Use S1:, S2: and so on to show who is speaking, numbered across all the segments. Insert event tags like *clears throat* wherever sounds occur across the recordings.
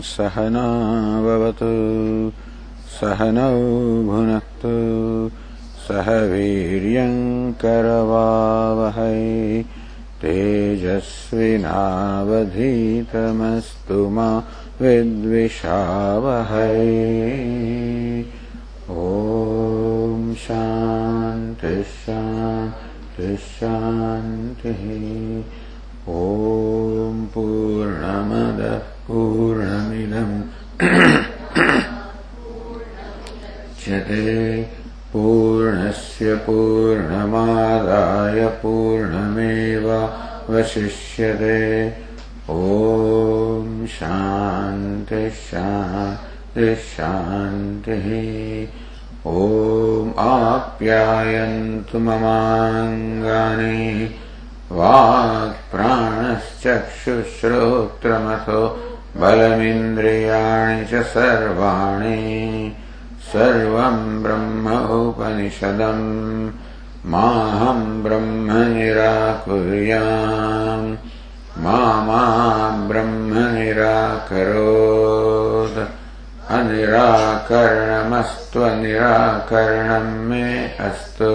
S1: सहनाववतु सहनौ भुनक्तु। सह वीर्यङ्करवावहै तेजस्विनावधीतमस्तु मा विद्विषावहै। ॐ शान्तिः। ॐ पूर्णमदः पूर्णमिदम् चते पूर्णस्य पूर्णमादाय पूर्णमेव वशिष्यते। ॐ शान्तिशान्तिशान्तिः ॐ आप्यायन्तु ममाङ्गानि। वाक्प्राणश्चक्षुश्रोत्रमथ बलमिन्द्रियाणि च सर्वाणि सर्वम् ब्रह्म उपनिषदम् माहम् ब्रह्म निराकुर्याम् मा ब्रह्म निराकरोत्। अनिराकरणमस्त्वनिराकरणम् मे अस्तु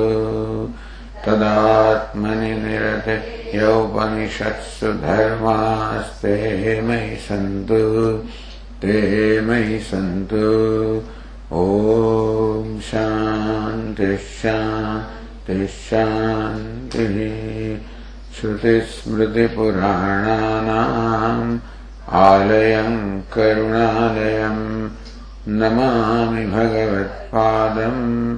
S1: तदात्मनि निरते यौपनिषत्सु धर्मास्ते मयि सन्तु ते मयि सन्तु। ॐ शान्तिः शान्तिः शान्तिः। श्रुतिस्मृतिपुराणानाम् आलयम् करुणालयम् नमामि भगवत्पादम्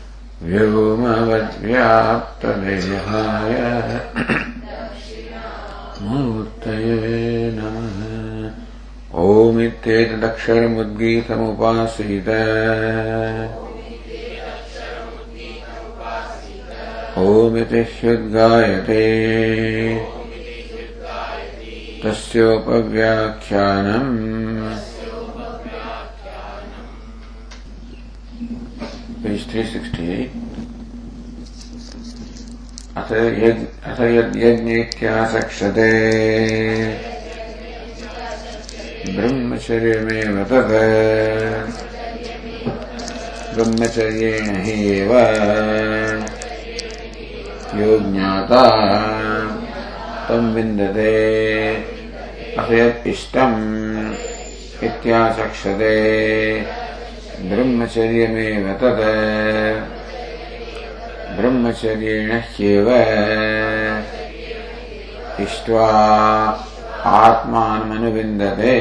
S1: व्योमवद्व्याप्तदेहाय मूर्तये नमः। ओमित्येतदक्षरमुद्गीतमुपासीत। ओमिति ह्युद्गायते तस्योपव्याख्यानम् अत यद् अथ यद्यज्ञेत्यासक्षते ब्रह्मचर्यमेव तद्। ब्रह्मचर्येण हि एव। यो ज्ञाता। तम् विन्दते। अथ यत् इष्टम् इत्याशक्षते ब्रह्मचर्यमेव तत् ब्रह्मचर्येण ह्येव। इष्ट्वा आत्मानमनुविन्दते।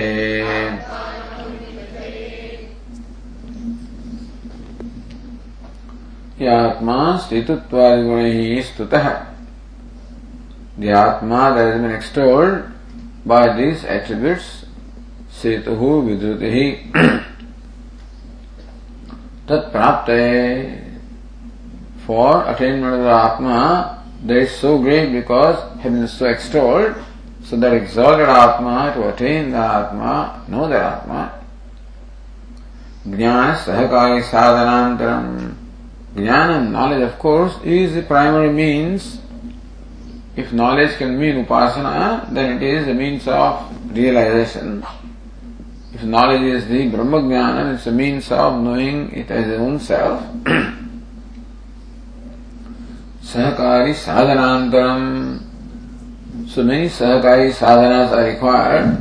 S1: आत्मा स्थितत्वादिगुणैः स्तुतः। Been extolled by these attributes, Setuhu Vidrutihi, Tat Prapte. For attainment of the Atma, that is so great because having been so extolled, so that exalted Atma to attain the Atma, know the Atma. Jnana Sahakari Sadhanantaram. Jnana, knowledge of course, is the primary means if knowledge can mean upasana, then it is a means of realization. Knowledge is the Brahma Jnana, it's a means of knowing it as own self. *clears throat* Sahakari sadhanantaram. So many sahakari sadhanas are required.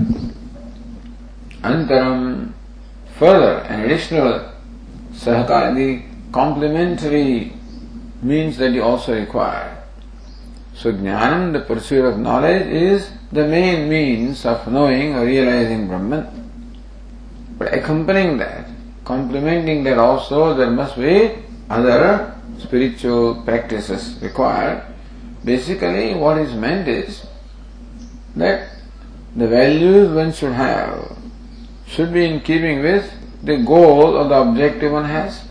S1: Antaram, further, an additional sahakari, the complementary means that you also require. So jnanam, the pursuit of knowledge, is the main means of knowing or realizing Brahman. But accompanying that, complementing that also, there must be other spiritual practices required. Basically, what is meant is that the values one should have should be in keeping with the goal or the objective one has.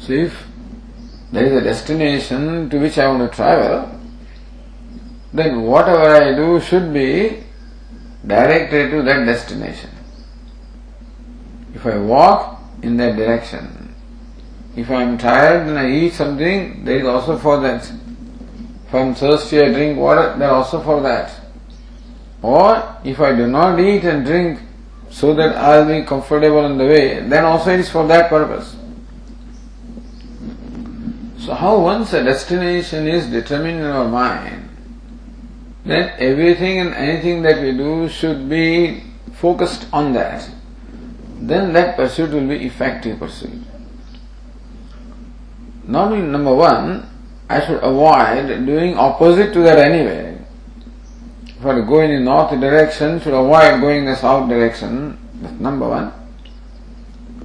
S1: So if there is a destination to which I want to travel, then whatever I do should be directed to that destination. If I walk in that direction, if I am tired and I eat something, there is also for that. If I am thirsty, I drink water, there also for that. Or if I do not eat and drink so that I will be comfortable on the way, then also it is for that purpose. So how once a destination is determined in our mind, then everything and anything that we do should be focused on that. Then that pursuit will be effective pursuit. Not only number one, I should avoid doing opposite to that anyway. If I go in the north direction, should avoid going in the south direction. That's number one.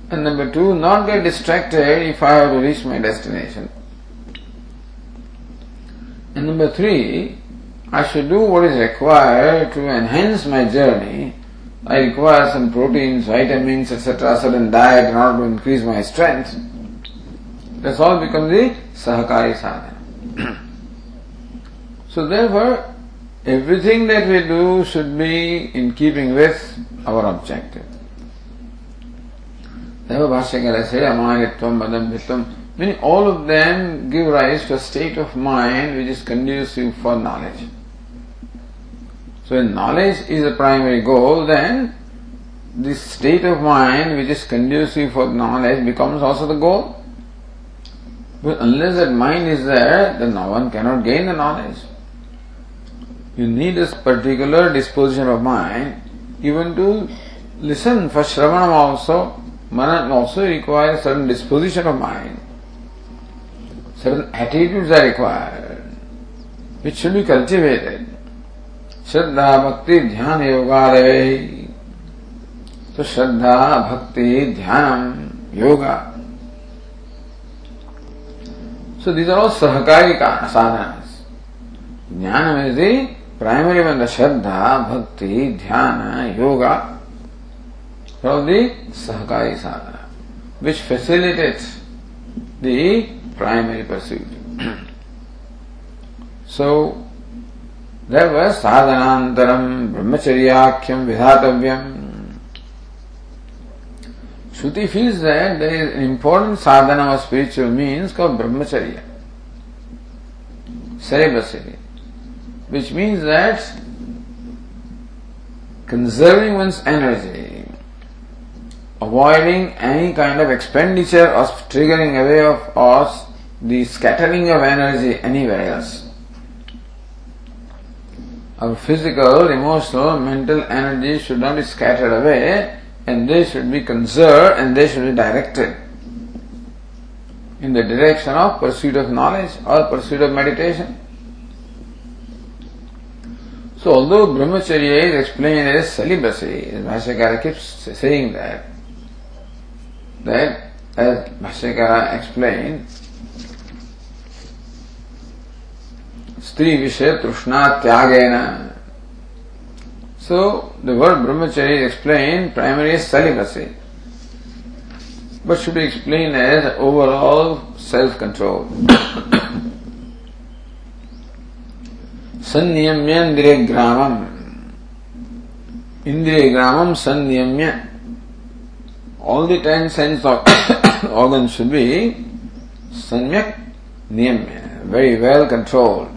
S1: And number two, not get distracted if I have to reach my destination. And number three, I should do what is required to enhance my journey. I require some proteins, vitamins, etc., certain diet in order to increase my strength. That's all becomes the sahakari sadhana. *clears throat* so therefore, everything that we do should be in keeping with our objective. Therefore, Bhashyakara said, Amaritvam, Madam meaning all of them give rise to a state of mind which is conducive for knowledge. So when knowledge is the primary goal, then this state of mind which is conducive for knowledge becomes also the goal. But unless that mind is there, then no one cannot gain the knowledge. You need this particular disposition of mind even to listen for Shravanam also. Manan also requires certain disposition of mind. Certain attitudes are required, which should be cultivated. श्रद्धा भक्ति ध्यान योगादय। तो श्रद्धा भक्ति ध्यान yoga. So these are all सहकारी का साधन ज्ञान में से प्राइमरी में तो श्रद्धा भक्ति ध्यान योगा। सहकारी साधना। Which facilitate the primary pursuit so Therefore, sadhanantaram brahmacharyakyam vidhatavyam. Shruti feels that there is an important sadhana of spiritual means called brahmacharya, celibacy, which means that conserving one's energy, avoiding any kind of expenditure or triggering away of or the scattering of energy anywhere else our physical, emotional, mental energy should not be scattered away and they should be conserved and they should be directed in the direction of pursuit of knowledge or pursuit of meditation. So although brahmacharya is explained as celibacy, Bhashyakara keeps saying that, that as Bhashyakara explained, स्त्री विषय तृष्णा त्यागेन word brahmacharya is explained primarily as celibacy, but should be explained as overall self-control. संयम्य इंद्रिय ग्रामम इंद्रिय ग्रामम संयम्य all the ten sense organs should be samyak niyamya, very well controlled.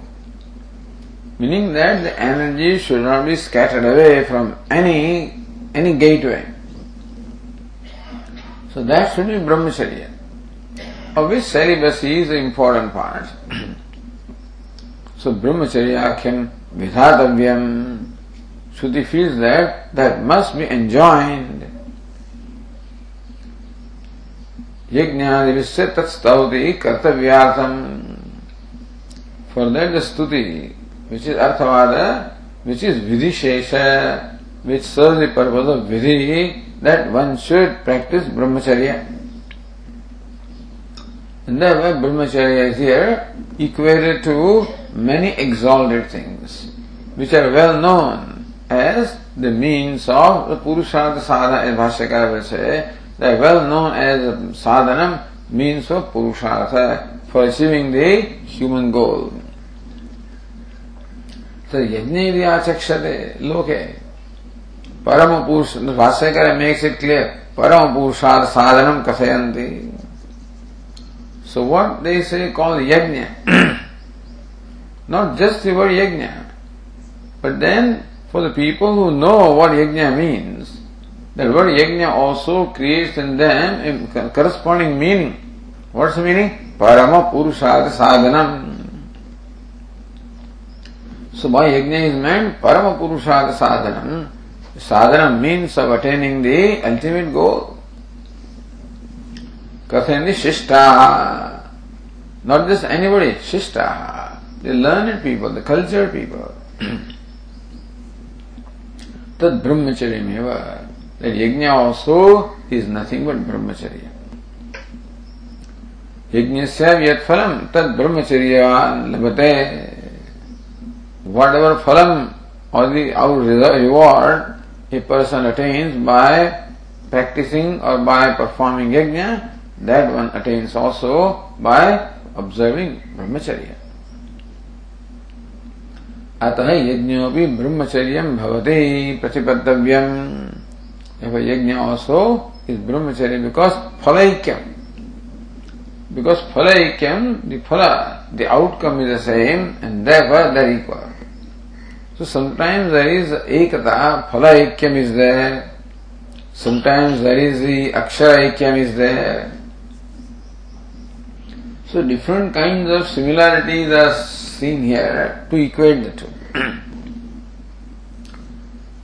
S1: meaning that the energy should not be scattered away from any any gateway. So that should be brahmacharya, of which celibacy is the important part. so brahmacharya can vidhatavyam. Shruti feels that that must be enjoined. यज्ञादिविश्य तत्स्तौति कर्तव्यार्थम For that the stuti which is Arthavada, which is Vidhishesha, which serves the purpose of Vidhi, that one should practice Brahmacharya. And therefore Brahmacharya is here equated to many exalted things, which are well known as the means of the Purushartha sadhana, as Bhashyakara will say, they are well known as sadhanam, means of Purushartha, for achieving the human goal. So yajna chakshate loke. Parama Purush, Bhashyakara makes it clear. Parama Purushartha sadhanam kasayanti. So what they say called yajna. *clears throat* Not just the word yajna. But then for the people who know what yajna means, the word yajna also creates in them a corresponding meaning. What's the meaning? Parama Sadhanam. So by yajna is meant Parama Purushartha Sadhanam. Sadhanam means of attaining the ultimate goal. Kathayandi Shishta. Not just anybody, Shishta. The learned people, the cultured people. Tad brahmacharya meva. That yajna also is nothing but brahmacharya. Yajnasya yat phalam tad brahmacharya labate. Whatever phalam or the our reward a person attains by practicing or by performing yajna, that one attains also by observing brahmacharya. अतः यज्ञोपि ब्रह्मचर्य भवते प्रतिपत्तव्यम यज्ञ also is ब्रह्मचर्य because फलैक्यम because फलैक्यम the फल the outcome is the same and they were there equal so sometimes there is एकता फल ऐक्यम is there sometimes there is the akshara aikyam is there so different kinds of similarities are seen here to equate the two.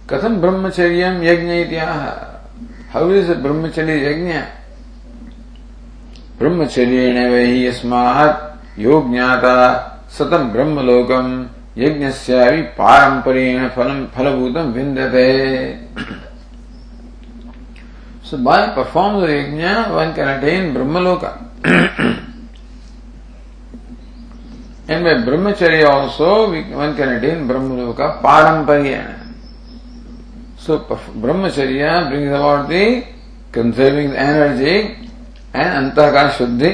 S1: Katham brahmacharyam yajna ityaha. How is a brahmacharya yajna? ब्रह्मचर्येण वै यस्मात् यो ज्ञाता सतम ब्रह्मलोकम यज्ञस्य अपि फलम फलभूतं विन्दते। So by perform the यज्ञ one can attain Brahmaloka and by ब्रह्मचर्य also one can attain Brahmaloka पारंपरिक सो ब्रह्मचर्य brings about the conserving the energy and अंतःकरण शुद्धि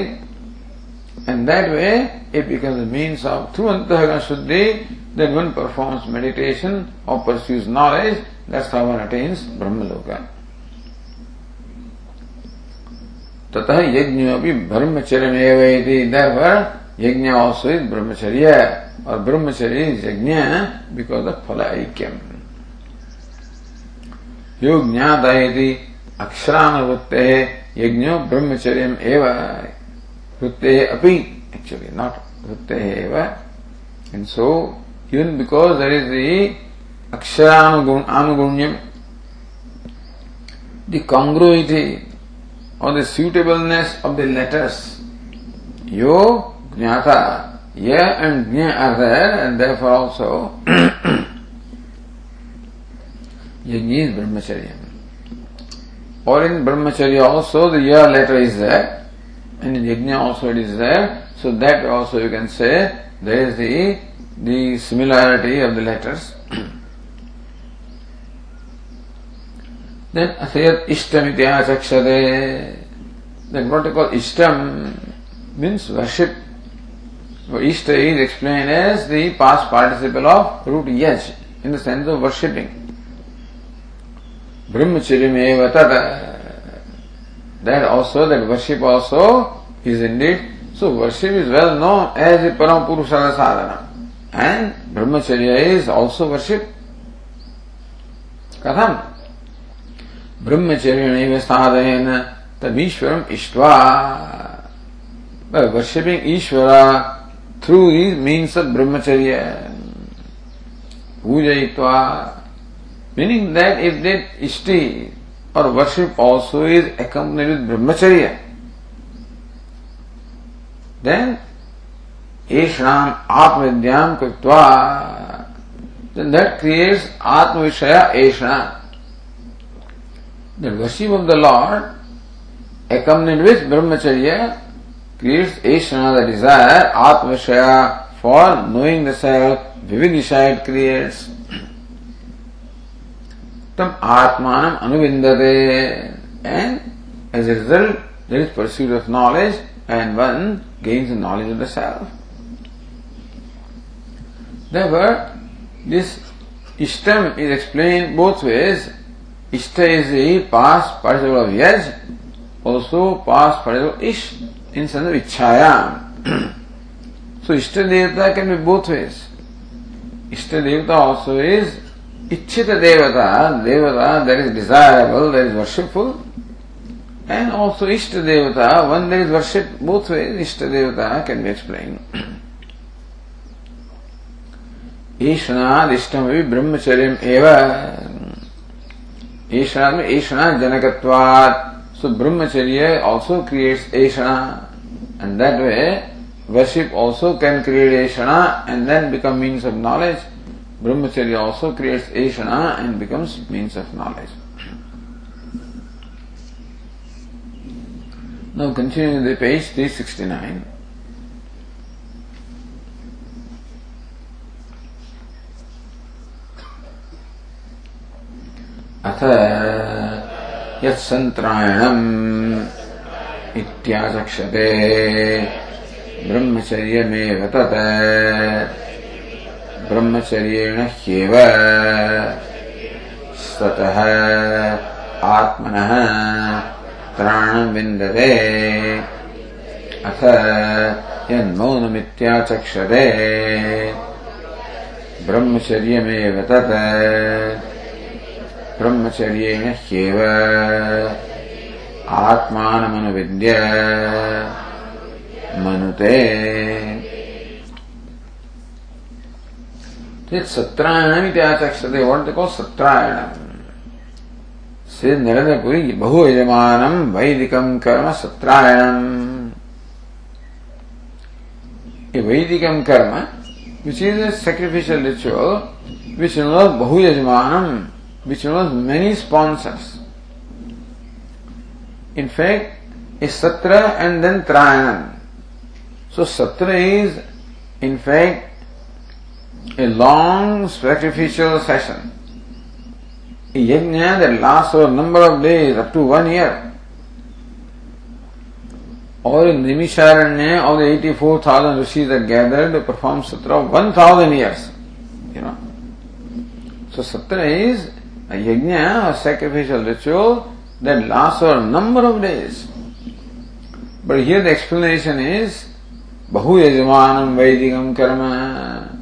S1: And that way, it becomes a means of, through Antahagana Shuddhi, then one performs meditation or pursues knowledge, that's how one attains Brahmaloka. ततः यज्ञ अभी ब्रह्मचर्यमेव इति therefore यज्ञ also is ब्रह्मचर्य और ब्रह्मचर्य इज़ यज्ञ बिकॉज़ ऑफ़ फल ऐक्यम योग ज्ञात इति अक्षरानुवृत्ते यज्ञो ब्रह्मचर्यम एव Vrittehe api, actually not Vrittehe eva. And so, even because there is the Aksharanugunyam, the congruity or the suitableness of the letters, yo, jnata, ya and jna are there and therefore also *clears throat* yajni is brahmacharya. Or in brahmacharya also the ya letter is there and in Yajna also it is there. So that also you can say there is the the similarity of the letters. *coughs* then Asayat Ishtam Ityachakshade. Then what you call Ishtam means worship. Ishta is explained as the past participle of root yaj in the sense of worshipping. Brahmacharya tata That also, that worship also is indeed. So worship is well known as the Param Purusha sadhana. And Brahmacharya is also worship. Katham? ब्रह्मचर्य साधयन तमीश्वरम इष्टवा by worshipping Ishvara through these means of brahmacharya, pujayitva, meaning that if that ishti और worship also is accompany with ब्रह्मचर्य then ईशान आत्मविद्याम कृत्वा then that creates आत्म विषय Ishan then worship of the lord accompany with ब्रह्मचर्य creates ईशान the desire आत्म विषय फॉर नोइंग द सेल्फ विविध decide creates tam atmanam anuvindate. And as a result, there is pursuit of knowledge and one gains the knowledge of the self. Therefore, this Ishtam is explained both ways. Ishta is the past participle of Yaj, also past participle of Ish, in sense of Ichchaya. *clears throat* so Ishta Devata can be both ways. Ishta Devata also is Ichchita Devata, Devata that is desirable, that is worshipful, and also Ishta Devata, one that is worshipped both ways, Ishta Devata can be explained. ईषणादिष्टमपि ब्रह्मचर्यम एव ईषणा में ईषणा जनकत्वात् so brahmacharya also creates eshana and that way worship also can create eshana and then become means of knowledge brahmacharya also creates eshana and becomes means of knowledge. Now continuing the page 369 अथ यत्सन्त्रायणम् इत्याचक्षते ब्रह्मचर्यमेव तत् ब्रह्मचर्येण ह्येव। स्वतः आत्मनः त्राणम् विन्दते। अथ यन्मौनमित्याचक्षते ब्रह्मचर्यमेव तत्। ब्रह्मचर्येण ह्येव। आत्मानमनुविद्य। मनुते यत् सत्रायणमिति आचक्षते what को सत्रायणम् से निरनपुरी बहु यजमानम् वैदिकम् कर्म सत्रायणम् ये वैदिकम् कर्म which is a sacrificial ritual which involve बहु यजमानम् which involve many sponsors in fact is satra and then trayanam. So, satra is, in fact a long sacrificial session. A yajna that lasts for a number of days, up to one year. Or in Nimisharanya, all the 84,000 rishis are gathered to perform Satra 1,000 years. You know. So Satra is a yajna, a sacrificial ritual that lasts for a number of days. But here the explanation is Bahu Yajmanam Vaidikam Karma.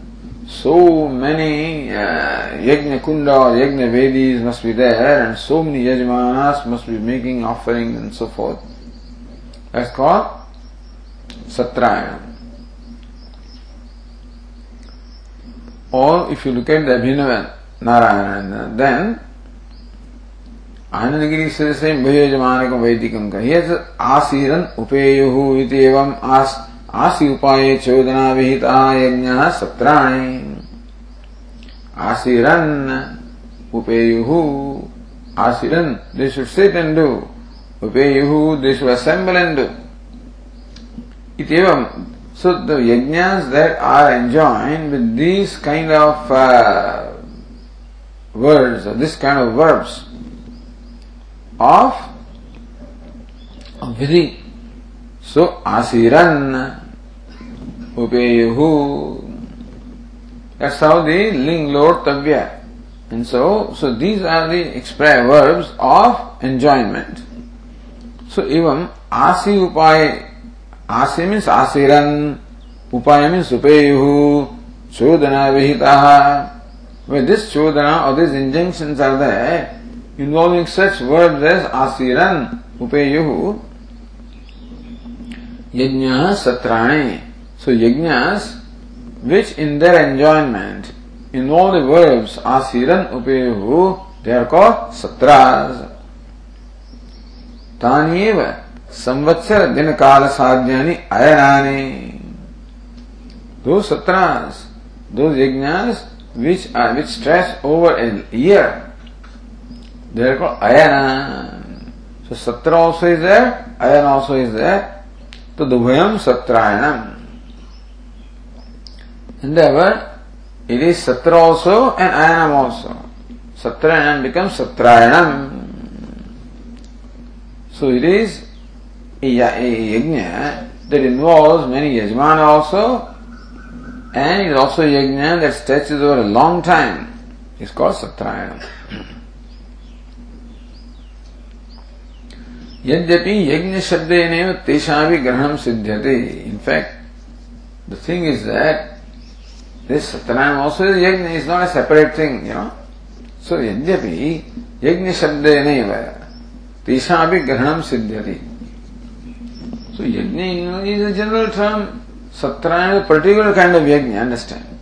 S1: So many uh, Yajna Kunda or Yajna Vedis must be there and so many Yajmanas must be making offerings and so forth. That's called Satrayana. Or if you look at the Abhinavan, Narayana. Then, Anandagiri से same भयजमानकम वैदिकम का ये आसीरन उपेयुहु इति एवं आस आसी उपाये चोदना विहिता यज्ञ सत्राणि Asiran upeyuhu. Asiran, they should sit and do. Upeyuhu, they should assemble and do. Itevam. So the yajnas that are enjoined with these kind of uh, words or this kind of verbs of vidhi. So asiran upeyuhu that's how the ling lord tavya. And so, so these are the express verbs of enjoyment. So even asi upay, asi means asiran, upaya means upeyuhu, chodana vihitaha. When this chodana or these injunctions are there, involving such words as asiran, upeyuhu, yajna satrani. So yajnas, which in their enjoyment involve the verbs asiran, upeyuhu, they are called satras. तान्येव संवत्सर दिन काल साध्यानि अयनानि those satras, those yajnas which are which stretch over a year. They are called ayana. So satra also is there, ayana also is there. So dubhayam satrayanam. And therefore, it is satra also and ayanam also. Satrayanam becomes Satrayanam. So it is a, a yajna that involves many yajmana also, and it is also a yajna that stretches over a long time. It's called Satrayanam. यद्यपि यज्ञ शब्द तेषा भी ग्रहण सिद्ध्यते in fact the thing is that This Satyanarayan also is yagya is not a separate thing you know so यद्यपि यज्ञ शब्द तेषा भी ग्रहण सिद्ध्यति so yagya is a general term Satyanarayan particular kind of yagya understand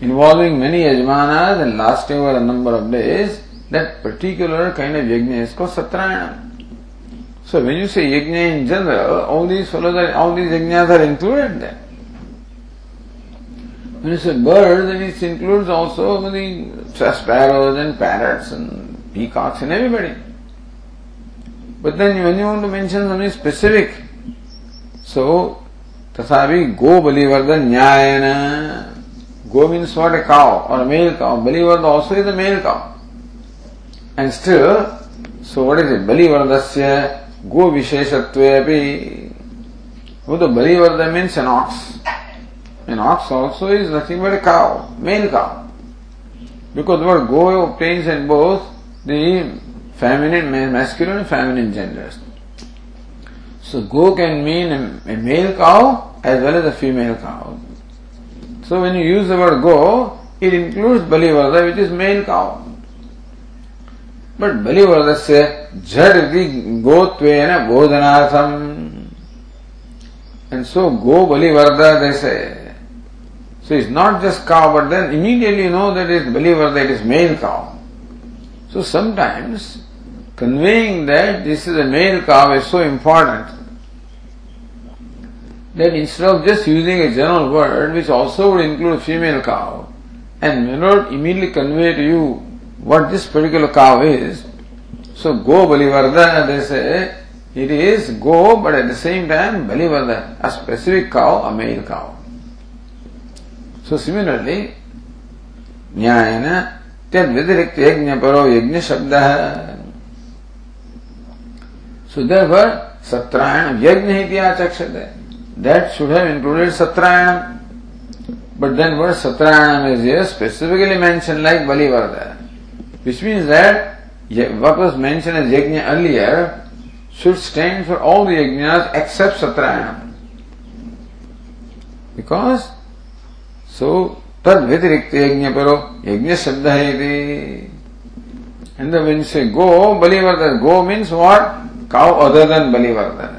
S1: involving many yajmanas and lasting over a number of days, that particular kind of yajna is called satrayana. So when you say yajna in general, all these fellows are, all these yajnas are included there. When it's a bird, then it includes also many sparrows and parrots and peacocks and everybody. But then when you want to mention something specific, so Tasavi go Balivarda Nyayana. Go means what a cow or a male cow. Balivarda also is a male cow. And still, so what is it? Balivardasya go Visheshatve api. The Balivarda means an ox. An ox also is nothing but a cow, male cow. Because the word go obtains in both the feminine, masculine and feminine genders. So go can mean a, male cow as well as a female cow. So when you use the word go, it includes Balivarda which is male cow. But Balivardasya jhaditi gotvena bodhanatham. And so go Balivarda they say. So it's not just cow, but then immediately you know that it's Balivarda, it is male cow. So sometimes conveying that this is a male cow is so important that instead of just using a general word which also would include female cow and may not immediately convey to you what this particular cow is. So go Balivarda, they say, it is go, but at the same time Balivarda, a specific cow, a male cow. So similarly, तद व्यतिरिक्त यज्ञ परो यज्ञ शब्द है So therefore, Satrayana, Yajna iti achakshate. That should have included Satrayana. But then what Satrayana is here specifically mentioned like Balivarda. Which means that what was mentioned as yajna earlier should stand for all the yajnas except satrayana. Because so तद व्यतिरिक्त यज्ञ परो यज्ञ शब्द है in the means गो बलिवर्धन गो means what cow other than बलिवर्धन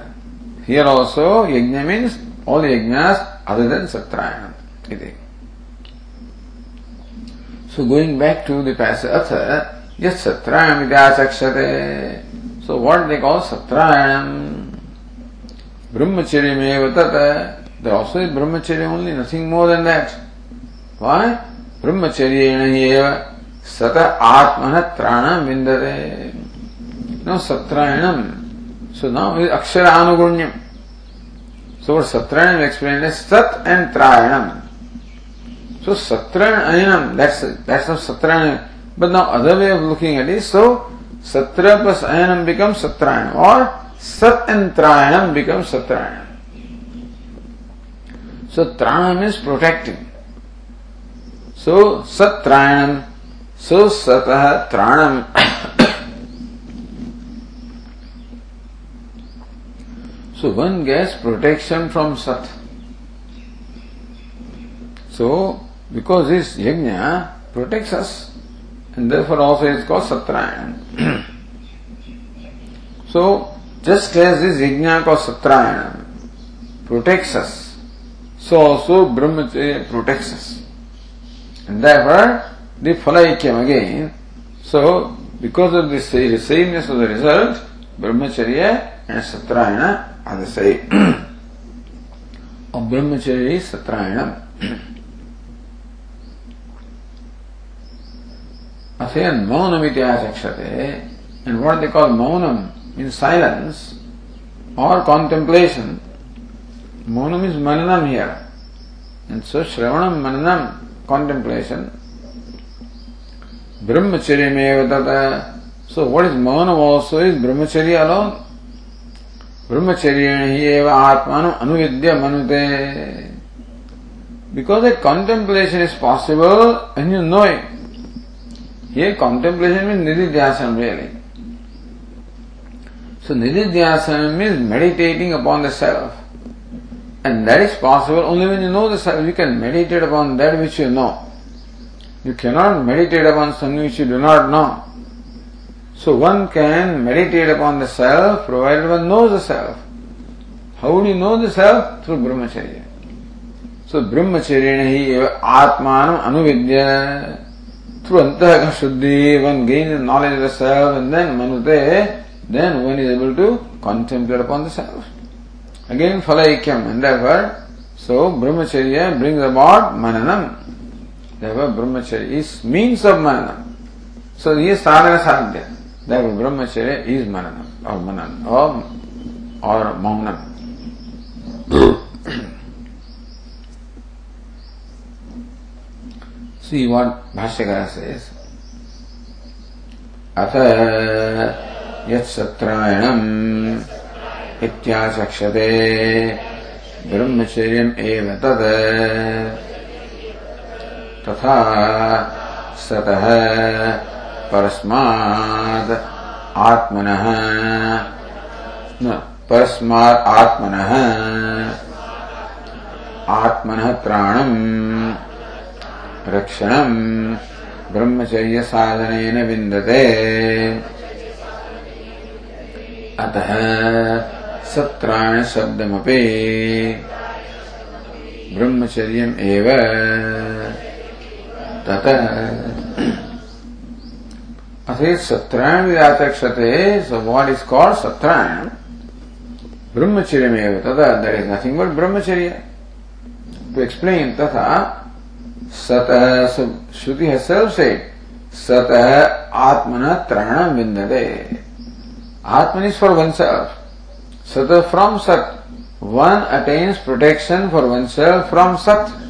S1: here also यज्ञ मीन्स ऑल यज्ञ अदर देन सत्रायण इति so going back to this अथ यत् सत्रायण इति सो वॉट दे कॉल सत्रायण ब्रह्मचर्य में तत् There also is Brahmacharya only, nothing more than that. Why? Brahmacharya eva sata atmana tranam vindate. Now Satrayanam. So now is Akshara Anugunyam. So what Satrayanam explained is Sat and Trayanam. So Satra Ayanam, that's that's not Satra But now other way of looking at it, so Satra plus Ayanam becomes Satrayanam or Sat and Trayanam becomes Satrayanam. So Tranam is protecting. So Satrayanam, so Satah Tranam. *coughs* so one gets protection from Sat. So because this yajna protects us, and therefore also it's called satrayana. *coughs* so, just as this yajna called satrayana protects us, so also brahmacharya eh, protects us. And therefore, the phalaikyam again, so because of the sameness of the result, brahmacharya and satrayana are the same. *coughs* of brahmacharya is satrayana. Asayan maunam ityasakshate, and what they call maunam in silence or contemplation. Is mananam here. And so Shravanam, Mananam, contemplation. Brahmacharya tata. So what is Maunam also is Brahmacharya alone. Brahmacharya hi eva atmanam anuvidya manute. Because that contemplation is possible and you know it. Here contemplation means nididhyasana really. So nididhyasana means meditating upon the self. And that is possible only when you know the self. You can meditate upon that which you know. You cannot meditate upon something which you do not know. So one can meditate upon the self provided one knows the self. How would you know the self? Through brahmacharya. So brahmacharya hi atmanam anuvidya. Through antahaka shuddhi, one gains the knowledge of the self and then manute, then one is able to contemplate upon the self. Again falaikyam and therefore, so brahmacharya brings about mananam. Therefore, brahmacharya is means of manana. So he is sadhana sadhya. Therefore, brahmacharya is manana or manan or, or maunam. *coughs* See what Bhashyakara says. अथ यत्सत्रायणम् इत्याचक्षते ब्रह्मचर्यम् एव तत् तथा सतः। परस्मात् आत्मनः। त्राणम् रक्षणम्। ब्रह्मचर्य साधनेन विन्दते। अतः सत्राण शब्दमपि ब्रह्मचर्य एव। ततः। असे सत्रायण विरातक क्षते सो वॉट इज़ कॉल्ड सत्रायण ब्रह्मचर्य तथा दर इज़ नथिंग बट ब्रह्मचर्य। टू एक्सप्लेन तथा सत श्रुति हर्सेल्फ से सत आत्मन त्राण विंदते आत्मनिस्वर वंश oneself satah from sat one attains protection for oneself from sat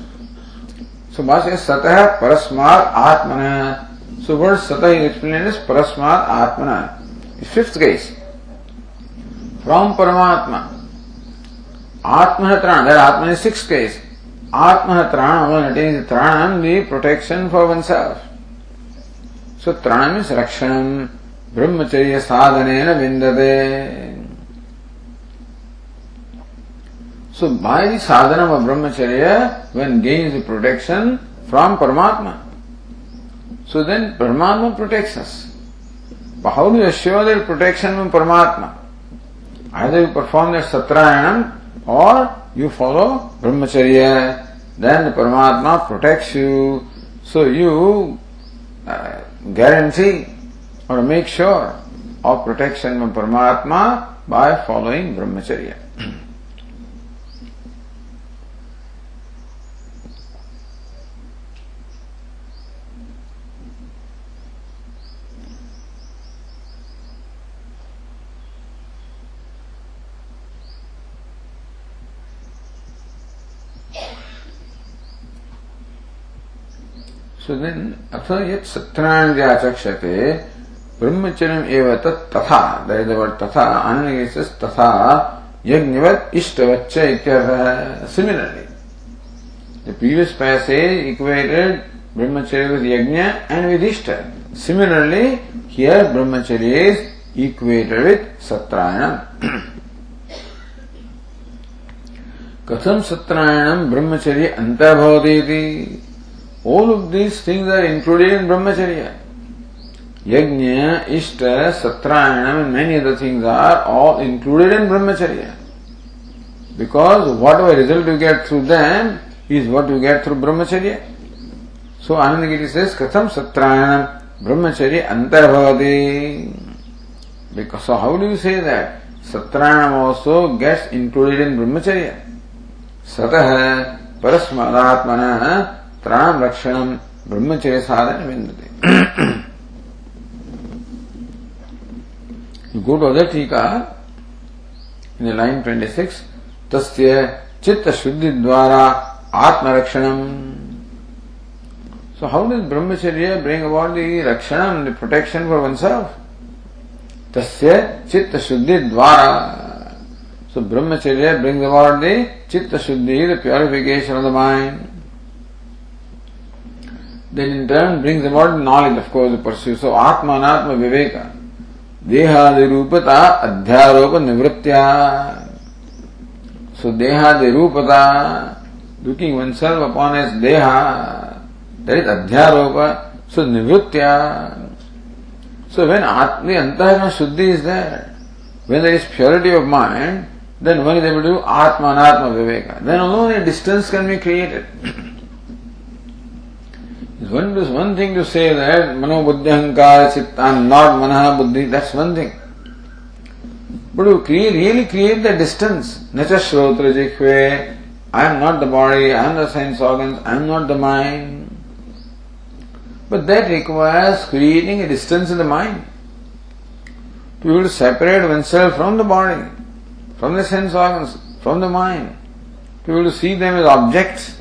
S1: So Bhasya Satah Parasmat Atmana. So word Satah is explained as Parasmat Atmana. Fifth case. From Paramatma. Atmahatrana. That Atman is sixth case. Atmahatrana, one attains Tranam, the protection for oneself. So Tranam is Rakshanam. Brahmacharya sadhanena vindate. So by the sadhana of brahmacharya, one gains the protection from Paramatma. So then Paramatma protects us. But how do you assure that protection from Paramatma? Either you perform the Satrayanam or you follow Brahmacharya. Then the Paramatma protects you. So you uh, guarantee or make sure of protection from Paramatma by following Brahmacharya. *clears throat* So then, atha yat satranja chakshate, brahmacharyam eva tat tatha, that is the word tatha, Anandagiri says tatha, yajnavat ishtavaccha ityartha. Similarly, the previous passage equated brahmacharya with yajna and with ishta. Similarly, here brahmacharya is equated with satrayana. कथम सत्रायणम ब्रह्मचर्य अंतर्भवती Of these things are included in brahmacharya. Yajna, Ishta, Satrayanam and many other things are all included in brahmacharya. Because whatever result you get through them is what you get through brahmacharya. So Anandagiri says, Katham Satrayanam brahmacharya antarbhavati. Because so how do you say that? Satrayanam also gets included in brahmacharya. Satah parasmadatmana प्राण रक्षण ब्रह्मचर्य साधन विन्दते good ऑज टीका in line twenty six चित्त शुद्धि द्वारा आत्मरक्षण so how does ब्रह्मचर्य ब्रिंग अबाउट दी रक्षण the protection for one self तस्य चित्त शुद्धि द्वारा सो ब्रह्मचर्य ब्रिंग अबाउट दी चित्त शुद्धि the purification of the mind Then in turn brings about knowledge, of course, the pursuit. So Atma Anatma Viveka. Dehadirupata Adhyaropa Nivritya. So Dehadirupata, looking oneself upon as Deha, that is Adhyaropa. So Nivritya. So when Atma Antahana Shuddhi is there, when there is purity of mind, then one is able to do Atma Anatma Viveka. Then only distance can be created. It's one, one thing to say that mano buddhi ahankara chitta not manaha buddhi, that's one thing. But to create, really create the distance. Nacha shrotra jikhve, I am not the body, I am the sense organs, I am not the mind. But that requires creating a distance in the mind. To be able to separate oneself from the body, from the sense organs, from the mind. To be able to see them as objects,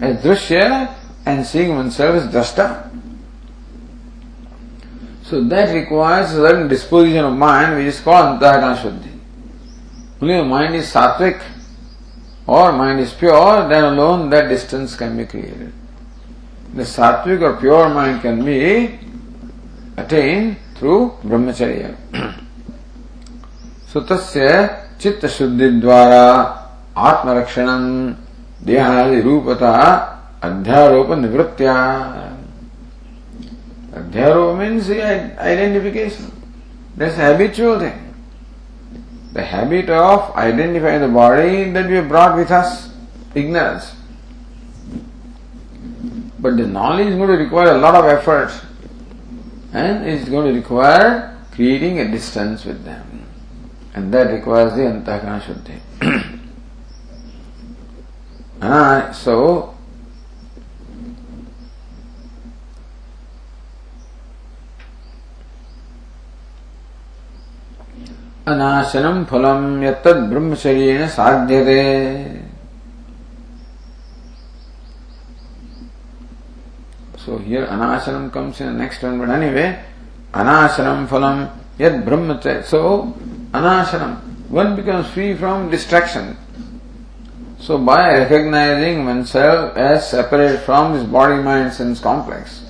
S1: as drishya, and seeing oneself as drashta. So that requires a certain disposition of mind which is called Antakarana Shuddhi. Only the mind is sattvic or mind is pure, then alone that distance can be created. The sattvic or pure mind can be attained through brahmacharya. so tasya chitta shuddhi dvara atma देहादि रूपता Adhyaropa nivritya. Adhyaropa means identification. That's habitual thing. The habit of identifying the body that we brought with us, ignorance. But the knowledge is going to require a lot of effort and it's going to require creating a distance with them. And that requires the Antakana Shuddhi. *clears throat* ah, so, अनाशनम फलम यत्तद ब्रह्मचर्येण साध्यते So here anashanam comes in the next one, but anyway, anashanam phalam yad brahmacharya. So anashanam, one becomes free from distraction. So by recognizing oneself as separate from this body mind sense complex,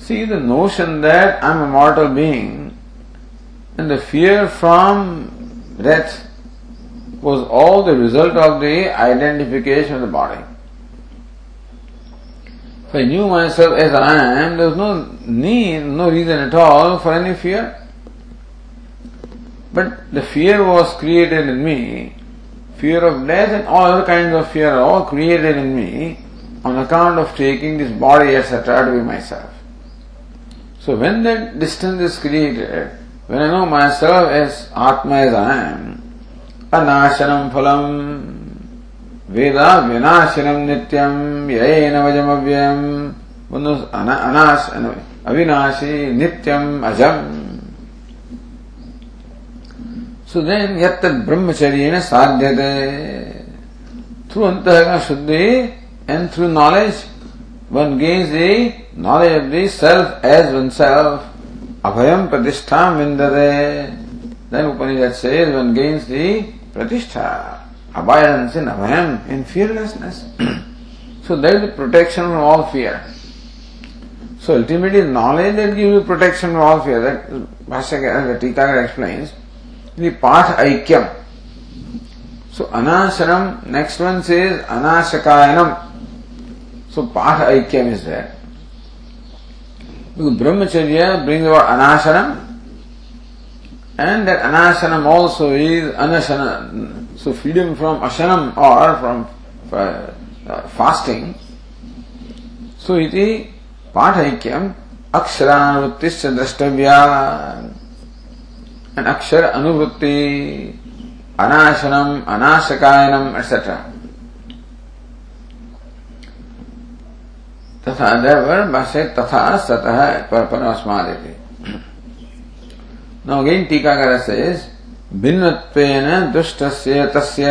S1: see the notion that I am a mortal being and the fear from death was all the result of the identification of the body. If I knew myself as I am, there was no need, no reason at all for any fear. But the fear was created in me, fear of death and all other kinds of fear are all created in me on account of taking this body, etc., to be myself. So when that distance is created, when I know myself as Atma as I am, अनाशनम फलम वेदा विनाशनम नित्यम येन वजम अव्ययम अनाश अविनाशी नित्यम अजम So then, yet brahmacharya sadhyate. Through antahaka shuddhi and through knowledge, one gains the knowledge of the self as oneself. अभयम प्रतिष्ठा विंदते then उपनिषद से one gains दी प्रतिष्ठा। अबायंस in अभयम in fearlessness so there is protection from all fear so ultimately knowledge that give you protection from all fear that भाष्य के अंदर टीका का explains the पाठ ऐक्यम सो अनाशनम नेक्स्ट वन सेज अनाशकायनम सो पाठ ऐक्यम is that Because brahmacharya brings about anashanam, and that anashanam also is anashana, so freedom from ashanam or from uh, fasting. So iti पाठैक्यम अक्षरानुवृत्तिश्च द्रष्टव्या and akshara anuvrutti anashanam anashakayanam etc तथा अंधर मसे तथा सतह परपन आसमान देते नौ gain टीका कर से भिन्न दुष्ट से तस्य।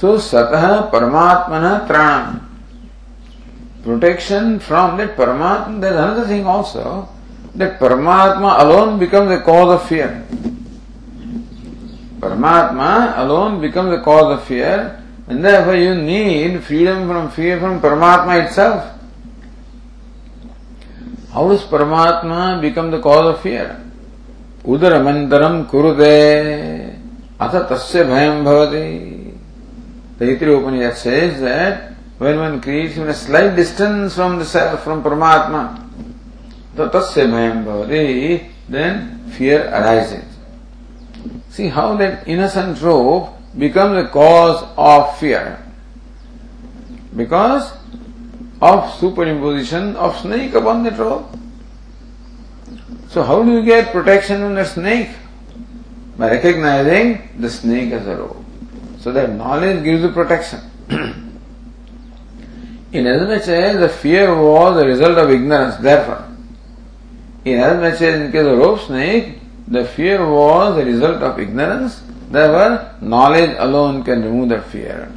S1: सो सतह परमात्मन त्राण। प्रोटेक्शन फ्रॉम दैट परमात्म that another thing also that परमात्मा alone become the cause of fear परमात्मा alone become the cause of fear and therefore you need freedom from fear from Paramatma itself. How does Paramatma become the cause of fear? Udaramantaram kurute ata tasya bhayam bhavati. Taittiri Upanishad says that when one creates even a slight distance from the self, from Paramatma, tasya bhayam bhavati, then fear arises. See how that innocent rope becomes a cause of fear. Because of superimposition of snake upon the rope. So how do you get protection from the snake? By recognizing the snake as a rope. So that knowledge gives you protection. *clears throat* in as the fear was the result of ignorance, therefore, in as in case of rope snake, the fear was a result of ignorance, therefore knowledge alone can remove that fear.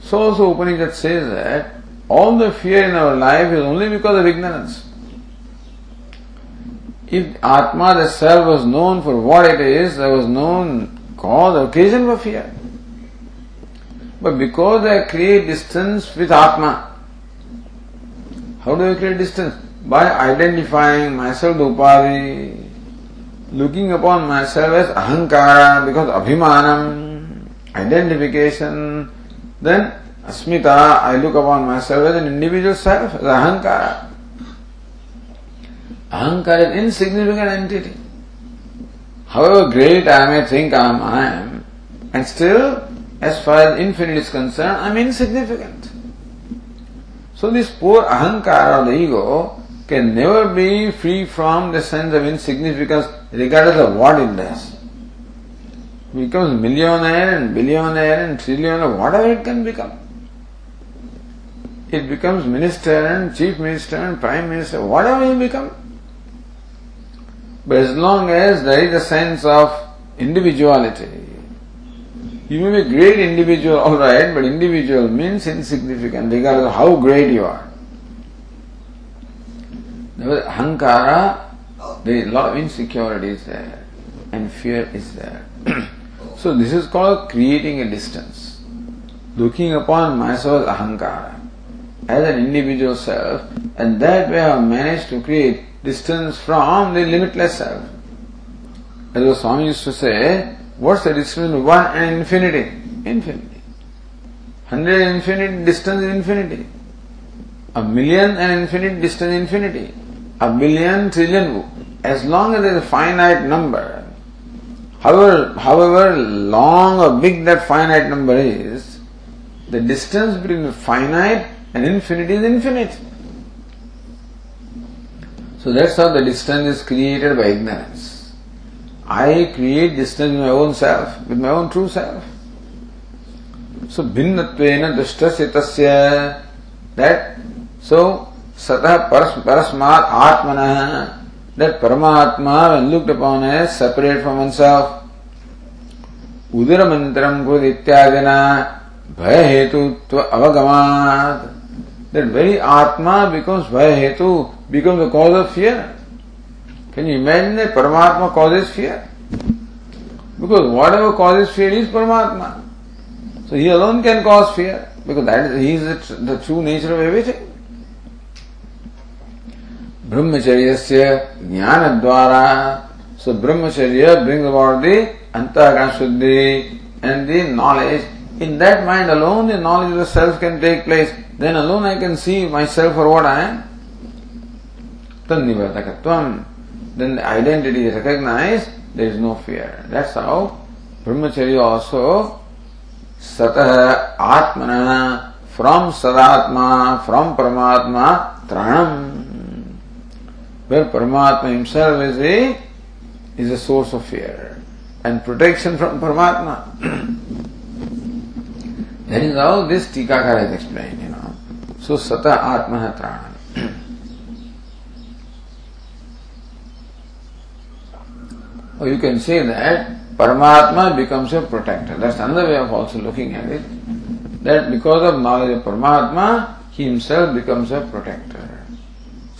S1: So also Upanishad says that all the fear in our life is only because of ignorance. If Atma, the self, was known for what it is, there was no cause, occasion for fear. But because I create distance with Atma, how do I create distance? By identifying myself, the Upadi, looking upon myself as ahankara because abhimanam, identification, then asmita, I look upon myself as an individual self, as ahankara. Ahankara is insignificant entity. However great I may think I am, I am, and still, as far as infinite is concerned, I am insignificant. So this poor ahankara of the ego can never be free from the sense of insignificance regardless of what it does. It becomes millionaire and billionaire and trillionaire, whatever it can become. It becomes minister and chief minister and prime minister, whatever you become. But as long as there is a sense of individuality, you may be a great individual, *laughs* alright, but individual means insignificant regardless of how great you are. Ahankara, there is a lot of insecurity is there and fear is there. *clears throat* so this is called creating a distance. Looking upon myself as ahankara, as an individual self, and that way I have managed to create distance from the limitless self. As the Swami used to say, what's the distance between one and infinity? Infinity. Hundred and infinity, distance is infinity. A million and infinite distance infinity a billion, trillion, as long as there is a finite number, however, however long or big that finite number is, the distance between finite and infinity is infinite. So that's how the distance is created by ignorance. I create distance with my own self, with my own true self. So भिन्नत्वेन दुष्टस्य तस्य that so Sata paras, parasmat atmana. That looked when है upon from one from उदर मंत्र कृत इत्यादिना भय हेतु अवगमात। That very आत्मा बिकम्स भय हेतु becomes a cause of fear can you imagine that परमात्मा causes fear because whatever cause is fear is परमात्मा so he alone can cause fear because that he is the true nature of everything ब्रह्मचर्य से ज्ञान द्वारा सो ब्रह्मचर्य bring about the अंत शुद्धि and the knowledge in that mind alone the knowledge of self can take place then alone I can see my self for what I am तनिवर्तकत्व then identity recognize there is no fear that's how ब्रह्मचर्य also सत आत्मन from सदात्मा from Paramatma त्राणम where Paramatma himself is a is a source of fear and protection from Paramatma. *clears throat* that is how this Tikakar has explained, you know. So Sata Atma Trana. *clears throat* or you can say that Paramatma becomes a protector. That's another way of also looking at it. That because of knowledge of Paramatma, he himself becomes a protector.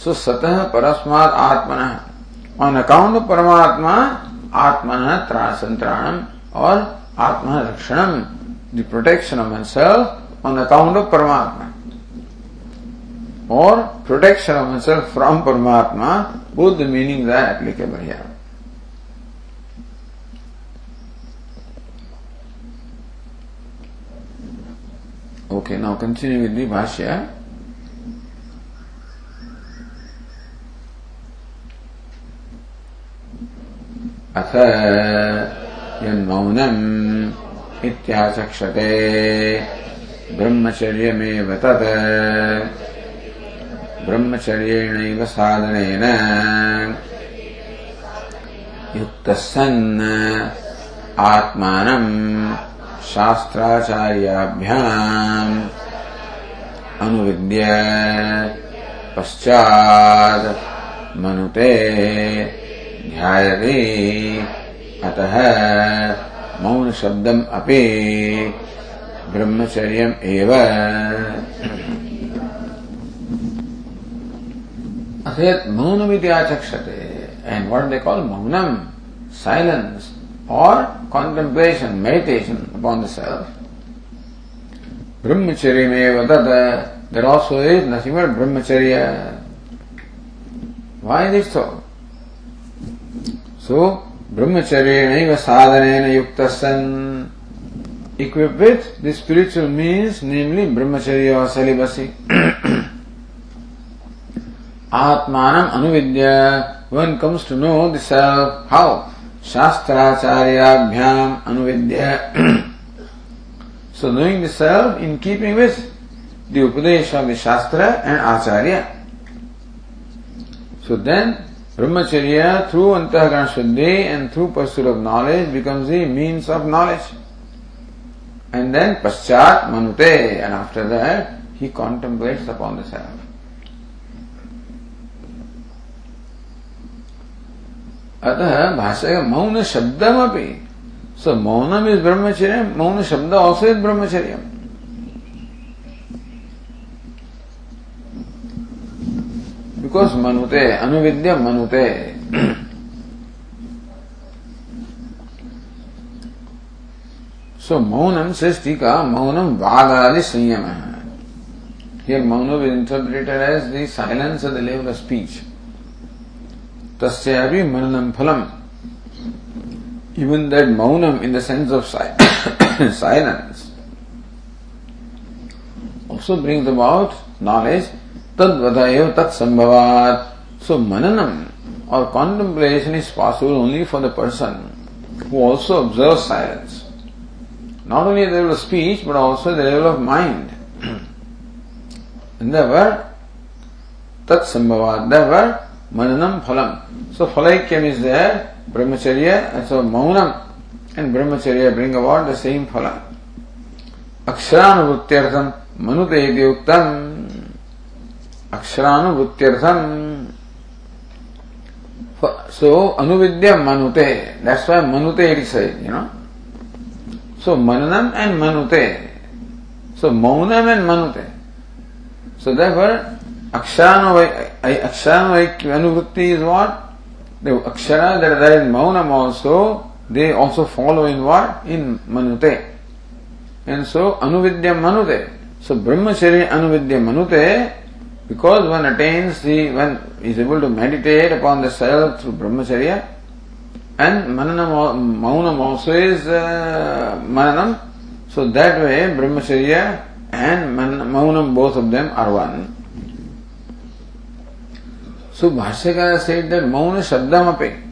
S1: सो सतह परस्मात आत्मन। On account परमात्मा, आत्मन त्रासंत्राणम और आत्म रक्षण the protection of मन self on account of परमात्मा। और protection of मन self from परमात्मा Buddha meaning the applicable here okay now continue with the भाष्य। अथ यन्मौनम् इत्याचक्षते। ब्रह्मचर्यमेव तत्। ब्रह्मचर्येणैव साधनेन। युक्तः सन् आत्मानम् शास्त्राचार्याभ्याम् अनुविद्य पश्चात् मनुते ध्यायते। अतः मौन शब्दम अपि ब्रह्मचर्यम एव। अथेत मौनमिति आचक्षते। एंड व्हाट दे कॉल मौनम साइलेंस और contemplation meditation upon the self ब्रह्मचर्य में there also is nothing but ब्रह्मचर्य why this thought So, brahmacharyanaiva sadhanena yukta san, equipped with the spiritual means, namely brahmacharya or celibacy. *clears throat* Atmanam anuvidya, one comes to know the self. How? Shastracharyabhyam anuvidya. *clears throat* so knowing the self in keeping with the Upadesh of the Shastra and Acharya. So then brahmacharya through antahkarana shuddhi and through pursuit of knowledge becomes the means of knowledge and then paschat manute and after that he contemplates upon the self अतः भाषा का मौन शब्दम अपनी सो Mounam is ब्रह्मचर्य मौन शब्द also is ब्रह्मचर्य because मनुते अनुविद्य मनुते सो मौनम सृष्टि का मौनम वादादि संयम है Here Mauna is interpreted as the silence at the level of speech. tasyavi mananam phalam. Even that maunam in the sense of silence also brings about knowledge. तद्वधयो तत्संभवात। So मननम और contemplation is possible only for the person who also observe silence not only the level of speech but also the level of mind देवर तत्संभवात देवर मननम फलम so फलैक्यम is there ब्रह्मचर्य so मौनम and ब्रह्मचर्य ब्रिंग अबाउट द सेम फलम अक्षरानुभूत्यर्थम मनुते उत्तम अक्षरानुभूत्यर्थम। सो अनुविद्य मनुते that's why मनुते it said you know so मननम and मनुते सो मौनम एंड मनुते। सो देयरफॉर अक्षरानुवय अनुवृत्ति इज़ व्हाट द अक्षर that is Mounam also they also follow in what in मनुते। And so अनुविद्य मनुते। सो ब्रह्मचर्य अनुविद्य मनुते because one attains the, one is able to meditate upon the self through Brahmacharya, and Mananam, Maunam also is uh, Mananam. So that way Brahmacharya and Maunam, both of them are one. So Bhashyakara said that Mauna Shabdamape.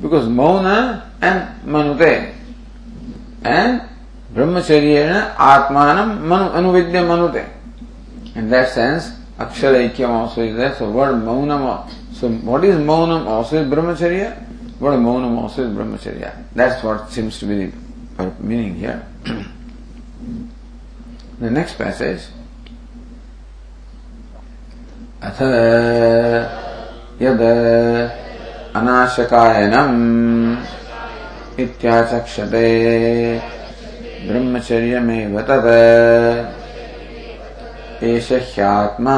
S1: Because Mauna and Manute and Brahmacharya Atmanam manu, Anuvidya Manute. In that sense, Akshara Ikyam also is there. So word Maunam, so what is Maunam also is Brahmacharya? Word Maunam also is Brahmacharya. That's what seems to be the meaning here. the next passage. अथ यद अनाशकायनम् इत्याचक्षते ब्रह्मचर्यमेव तत् एष ह्यात्मा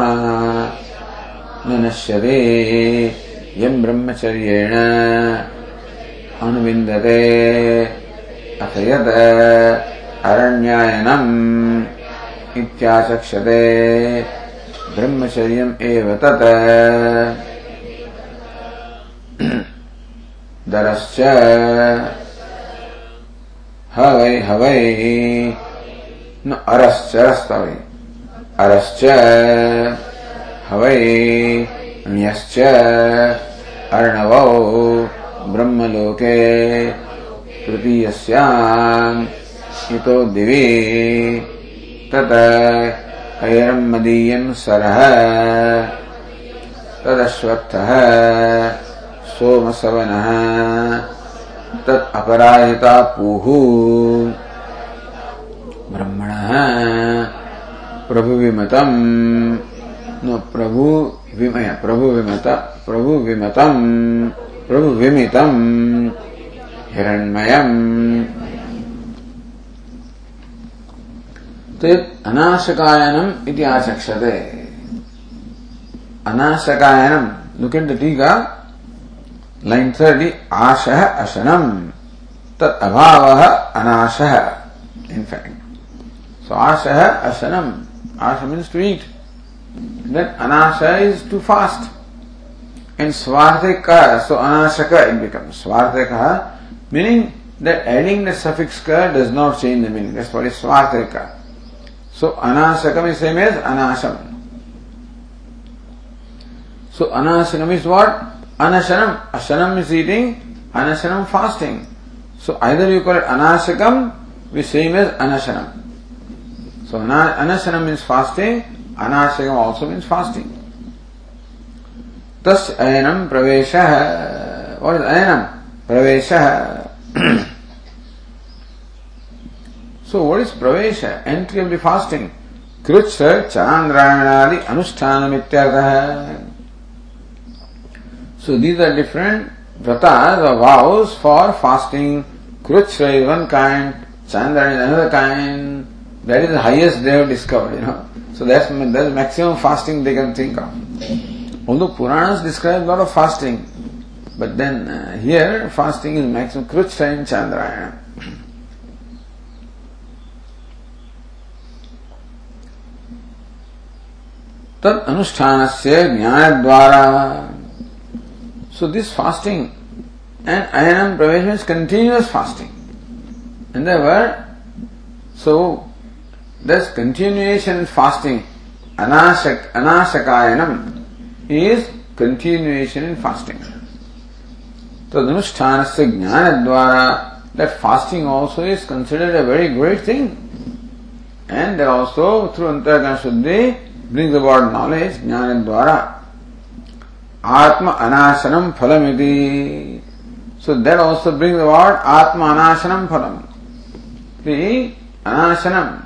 S1: न नश्यते यम् ब्रह्मचर्येण अनुविन्दते। अथ यत् अरण्यायनम् इत्याचक्षते। ब्रह्मचर्यम् एव तत्। दरश्च हवै हवै न अरश्च अरश्च हवै ण्यश्च अर्णवौ ब्रह्मलोके तृतीयस्याम् इतो दिवि तत हैरम् मदीयम् सरः तदश्वत्थः सोमसवनः तत् अपराजिता पूः ब्रह्मणः प्रभुविमतम्। न, प्रभु विमय, प्रभु विमत, प्रभु विमतम्, प्रभु विमितम्, हिरण्मयम्। तो अनाशकायनम इति आचक्षते। अनाशकायनम लुक इन द टीका लाइन थर्टी आशः, अशनम। तत् अभावः, अनाशः। Fact, so ashah asanam asha means to eat then anasha is to fast. And swarthika so anashaka it becomes swarthika meaning that adding the suffix ka does not change the meaning. That's what is swarthika. So anashakam is same as anasham. So anashanam is what? Anashanam. Ashanam is eating anashanam fasting. So either you call it anashakam we same as anashanam So anasana means fasting, anasaya also means fasting. Thus ayanam pravesha, what is ayanam? Pravesha. so what is pravesha? Entry of the fasting. कृच्छ chandrayanadi अनुष्ठान इत्यर्थ So these are different vratas or vows for fasting. कृच्छ is one kind, Chandrayan is another kind. That is the highest they have discovered, you know. So that's that's maximum fasting they can think of. Although Puranas describe a lot of fasting, but then uh, here fasting is maximum Krichchhra and Chandrayana. तद अनुष्ठान से ज्ञान द्वारा so this fasting and अयनम प्रवेश continuous fasting and they were so there's continuation in fasting anashak anashakayanam is continuation in fasting. So Danusthana jnana dwara, that fasting also is considered a very great thing. And that also through Antaragana Shuddhi brings about knowledge, jnana dwara. Atma anasanam phalamiti. So that also brings about Atma anasanam phalam. The anasanam.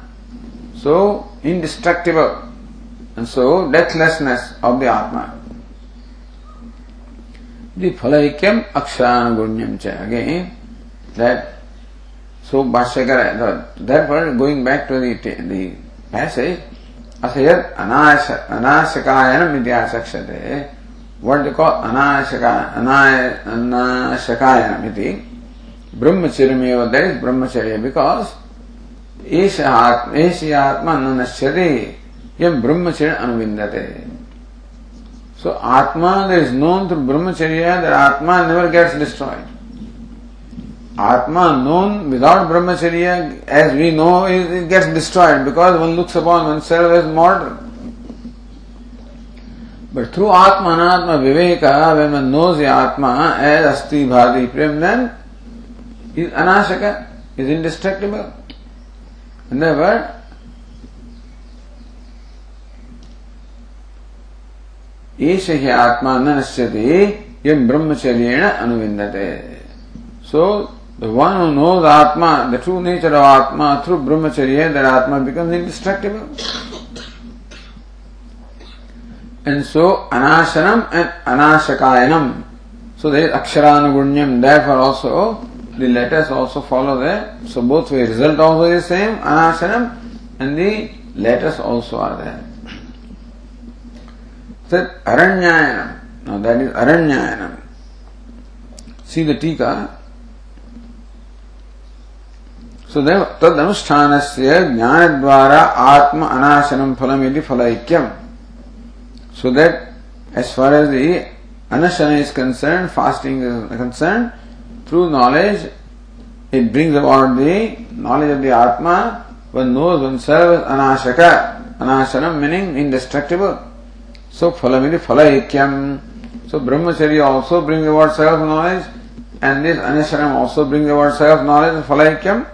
S1: So indestructible. And so, deathlessness of the Atma. The phalavikyam aksharanugunyam cha. Again, that, so Bhashyakara, therefore going back to the, the passage, asayat anasha, anashakayanam ityasakshate, what they call anashaka, anashakayanam iti, brahmacharyam that is brahmacharya because एष आत्म एष आत्मा न नश्यते यम ब्रह्मचर्य अनुविंदते So Atma that is known through Brahmacharya, that Atma never gets destroyed. Atma known without Brahmacharya, as we know, it, gets destroyed because one looks upon oneself as mortal. But through Atma Anatma Viveka, when one knows the Atma as Asti Bhati Priyam, then is anashaka, is indestructible. never. ईश ही आत्मा न नश्यति यम ब्रह्मचर्येण अनुविंदते so the one who knows आत्मा the true nature of आत्मा through ब्रह्मचर्य that आत्मा becomes indestructible and so अनाशनम एंड अनाशकायनम so there अक्षरानुगुण्यम therefore also the letters also follow there. So both way, result also is same, anasanam, and the letters also are there. So aranyayanam. Now that is aranyayanam. See the tika. सुदैव तद अनुष्ठान से ज्ञान द्वारा आत्म अनाशनम फलम यदि फलैक्यम so that as far as the अनशन is concern fasting is concern through knowledge, it brings about the knowledge of the Atma, one knows oneself as anashaka. Anashanam meaning indestructible. So phalamidi phalaikyam. So brahmacharya also brings about self-knowledge and this anashanam also brings about self-knowledge, phalaikyam.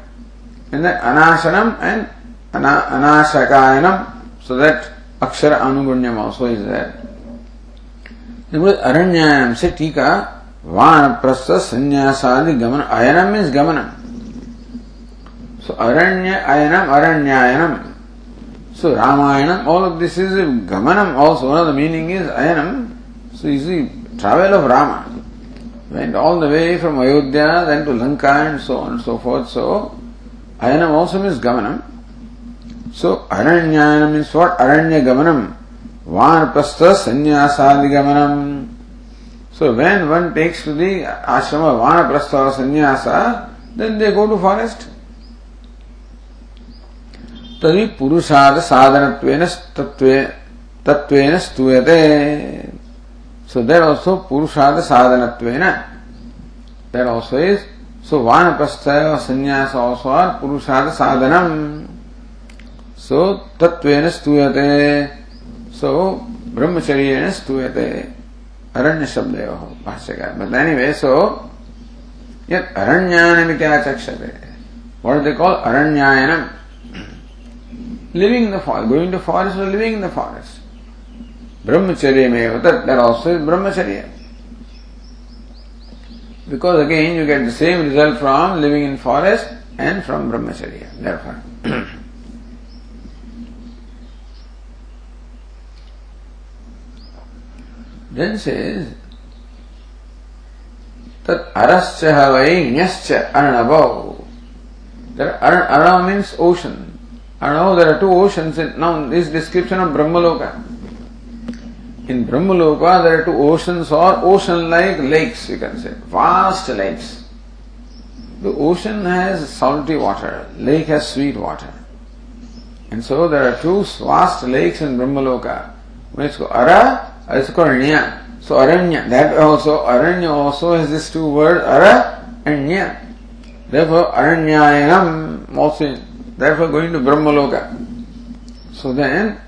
S1: And then anashanam and ana, anashakayanam. So that akshara anugunyam also is there. Aranyayam se tika Vanaprastha sannyasadi gamanam. Ayanam means gamanam. So aranya, ayanam, aranyayanam. So Rama Ramayanam, all of this is gamanam also. One of the meaning is ayanam. So you see, travel of Rama. Went all the way from Ayodhya, then to Lanka and so on and so forth. So ayanam also means gamanam. So aranyayanam means what? Aranya gamanam. Vanaprastha sannyasadi gamanam. So when one takes to the ashrama vanaprastha or sannyasa, then they go to forest. तदि पुरुषाद साधनत्वेन तत्वे तत्वेन स्तूयते so there also पुरुषाद साधनत्वेन there also is so वानप्रस्थ और संन्यास ऑल्सो आर पुरुषाद साधनम सो तत्वेन स्तूयते सो ब्रह्मचर्य स्तूयते ಅರಣ್ಯ ಶಬ್ದಯೋ ಭಾಷ್ಯಕಾರ but anyway so yet aranyanamiti achakshate what do they call aranyayanam living in the forest going to forest or living in the forest. Brahmacharyameva that that also is brahmacharya. Because again you get the same result from living in forest and from brahmacharya. Therefore *clears throat* Then says that arascha havai nyascha arnavo. That arnava means ocean. Arnava, there are two oceans. In, now, this description of Brahmaloka. In Brahmaloka, there are two oceans or ocean like lakes, you can say. Vast lakes. The ocean has salty water, lake has sweet water. And so there are two vast lakes in Brahmaloka. Is called Ara it's called Nya. So Aranya, that also, Aranya also has these two words, Ara and Nya. Therefore, Aranyayanam also, therefore going to Brahmaloka. So then,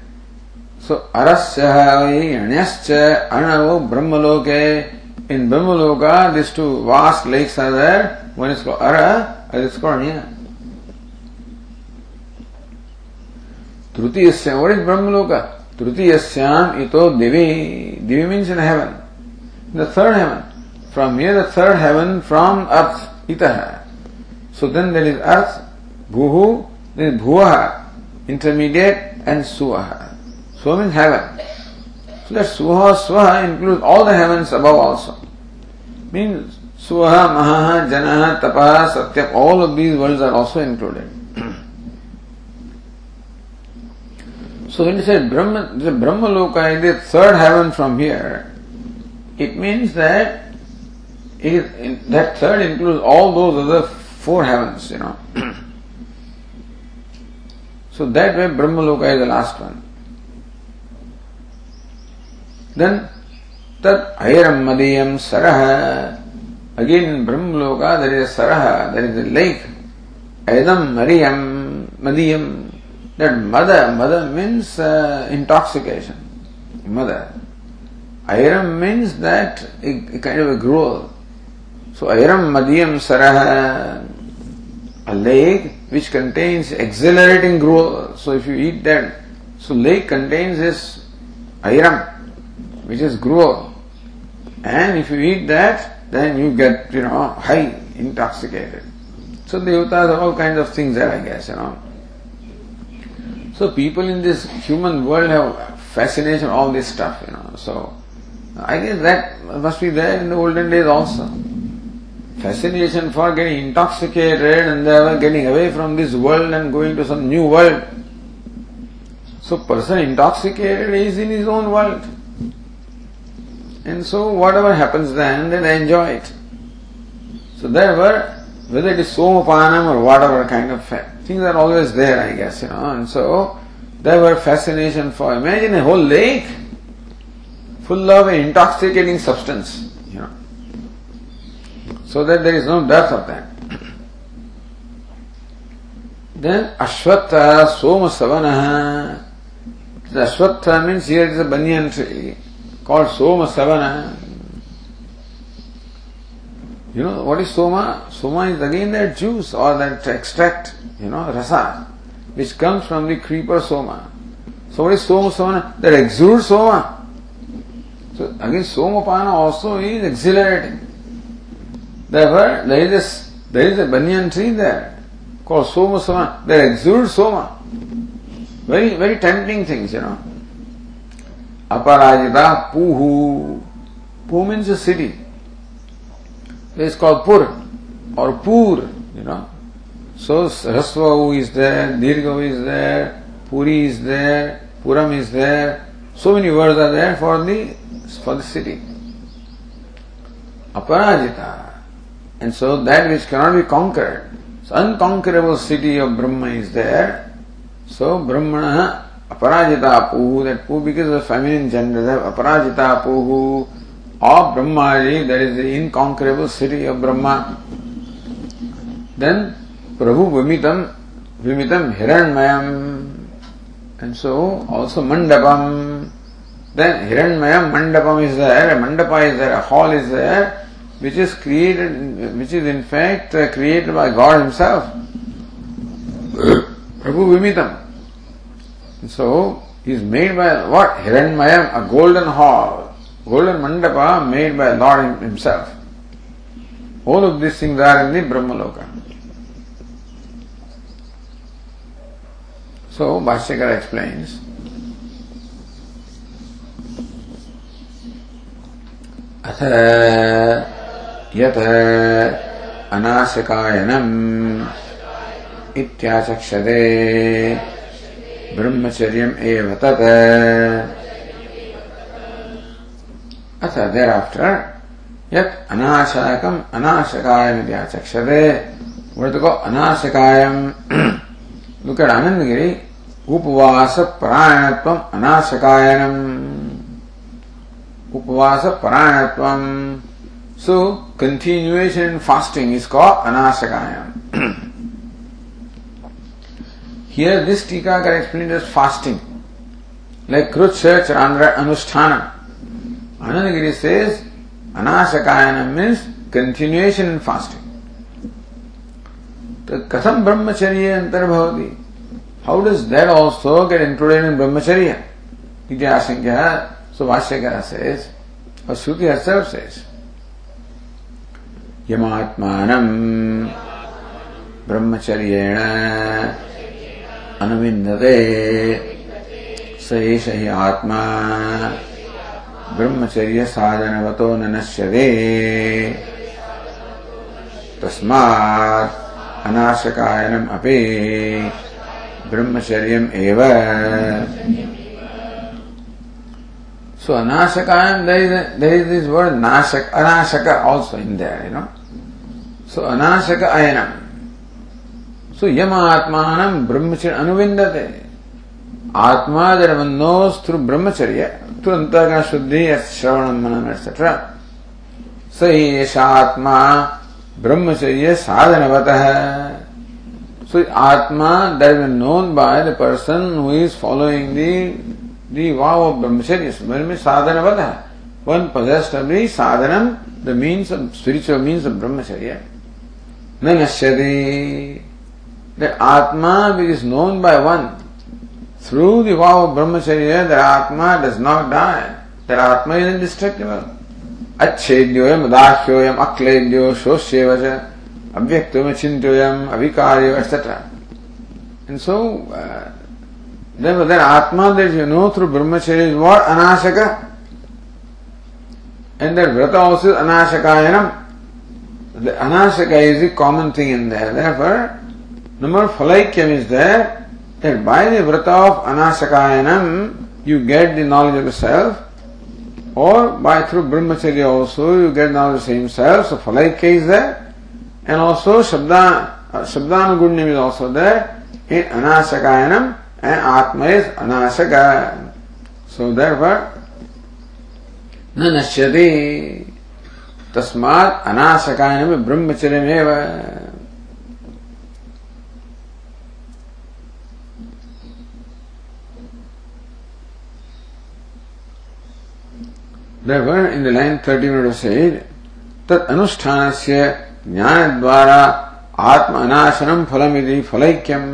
S1: so Arasya, Anyascha, Anavo, Brahmaloke. In Brahmaloka, these two vast lakes are there. One is called Ara, and it's called Nya. Trutiyasya, what is Brahmaloka? Trutiyasyan ito divi. Divi means in heaven. The third heaven. From here the third heaven from earth. Itaha. So then there is earth, bhuhu, is bhuvaha, intermediate, and suvaha. Suva means heaven. So that suha, swaha includes all the heavens above also. Means suha, mahaha, janaha, tapaha, satya, all of these worlds are also included. So when you say Brahma, the Brahma Loka is the third heaven from here, it means that it, that third includes all those other four heavens, you know. *clears throat* so that way Brahma Loka is the last one. Then Tat Ayram Madhyam Saraha. Again in Brahma Loka there is a Saraha, there is a lake. Ayadam Madhyam Madhyam that mother, mother means uh, intoxication. Mother. Airam means that a, a, kind of a gruel. So Airam Madhyam Saraha, a lake which contains exhilarating gruel. So if you eat that, so lake contains this Airam, which is gruel. And if you eat that, then you get, you know, high, intoxicated. So devatas all kinds of things there, I guess, you know. So people in this human world have fascination all this stuff, you know. So I guess that must be there in the olden days also. Fascination for getting intoxicated and getting away from this world and going to some new world. So person intoxicated is in his own world. And so whatever happens then, then they enjoy it. So there were, whether it is somapanam or whatever kind of things are always there, I guess, you know. And so there were fascination for, imagine a whole lake full of intoxicating substance, you know. So that there is no dearth of that. *coughs* Then Ashwatha Soma Savana. The Ashwatha means here is a banyan tree called Soma Savana. You know what is Soma? Soma is again that juice or that extract, you know, rasa, which comes from the creeper Soma. So what is Soma soma? That exudes Soma. So again Somapana also is exhilarating. Therefore, there is a, there is a banyan tree there called Soma soma. That exudes Soma. Very, very tempting things, you know. Aparajita Puhu. Puhu means a city. It's called Pur or Pur, you know. So Rasvahu is there, Dirgavu is there, Puri is there, Puram is there. So many words are there for the for the city. Aparajita. And so that which cannot be conquered so unconquerable city of Brahma is there. So Brahmana Aparajita Puhu, that Puhu because of feminine gender, Aparajita Puhu of Brahmaji, that is the inconquerable city of Brahma. Then Prabhu Vimitam, Vimitam Hiranmayam. And so also Mandapam. Then Hiranmayam Mandapam is there, a Mandapa is there, a hall is there which is created, which is in fact uh, created by God Himself. *coughs* Prabhu Vimitam. So, he is made by what? Hiranmayam, a golden hall, golden mandapa made by Lord Himself. All of these things are in the Brahmaloka. So, Bhashyakara explains. अथ यत् अनाशकायनम् इत्याचक्षते ब्रह्मचर्यम् एव तत् अथ there after यत अनाशकम अनाशकायम इति आचक्षते word को अनाशकायम *clears throat* look at Anandagiri उपवास so continuation fasting is called अनाशकायम here this टीका का एक्सप्लेन इज़ फास्टिंग लाइक कृत्स चरांद्र Anandagiri says, Anashakayana means continuation in fasting. तो कथम ब्रह्मचर्य अंतर्भवती how does that also get included in ब्रह्मचर्य इति आशंका सुभाष्यकर सेज और श्रुति हर्सेल्फ सेज यमात्मानम् ब्रह्मचर्येण अनुविन्दते स एष हि आत्मा ब्रह्मचर्यसाधनवतो न नश्यते तस्मात् अनाशकायनम् अपि ब्रह्मचर्यम् एव a, there is this word nashak, anashaka also in there, you know. So anashaka ayanam. So yama atmanam brahmacharya anuvindate. Of spiritual means of brahmacharya. Nanashyati. That Atma which is known by one through the vow of brahmacharya, that atma does not die. That atma is indestructible. Achedyoyam, adashyoyam, akledyo, अक्लेद्यो शोष्यवच अव्यक्तोयम avikaryo, etc. And so, uh, therefore that atma that you know through brahmacharya is what? Anashaka. And that vrata also is anashakayanam. The anashaka is the common thing in there. Therefore, number phalakyam is there. That by the Vrata of Anashakayanam, you get the knowledge of the self. Or by through brahmacharya also you get now the same self, so Phalaikya is there, and also Shabda, uh, Shabdanugunyam is also there, in Anasakayanam, and Atma is Anasaka. So therefore, न नश्यति तस्मात् अनाशकायन ब्रह्मचर्यमेव Therefore, in the line 30 we have said, तत् अनुष्ठानस्य ज्ञानद्वारा आत्म अनाशनम फलमिति फलैक्यम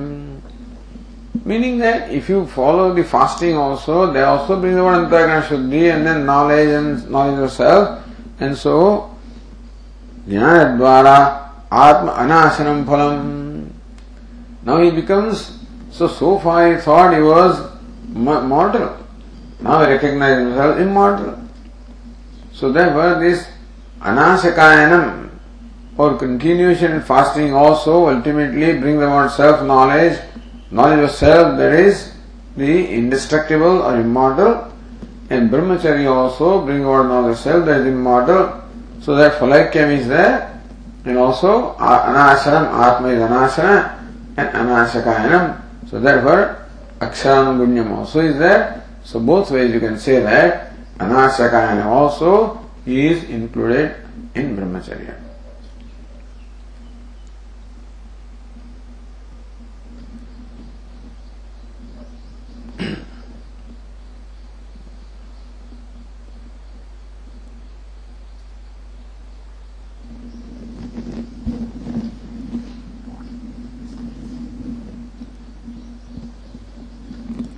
S1: Meaning that if you follow the fasting also, they also bring the word Antaragana Shuddhi and then knowledge and knowledge of self. And so, Jnana Dvara Atma Anasanam Phalam. Now he becomes, so so far he thought he was mortal. Now he recognizes himself immortal. So therefore this Anasakayanam or continuation in fasting also ultimately brings about self-knowledge, knowledge of self that is the indestructible or immortal. And brahmacharya also bring about knowledge of self that is immortal. So that phalaikyam is there and also anasanam, atma is anasana and anasakayanam so therefore aksharam also is there. So both ways you can say that Anasakayana also is included in brahmacharya.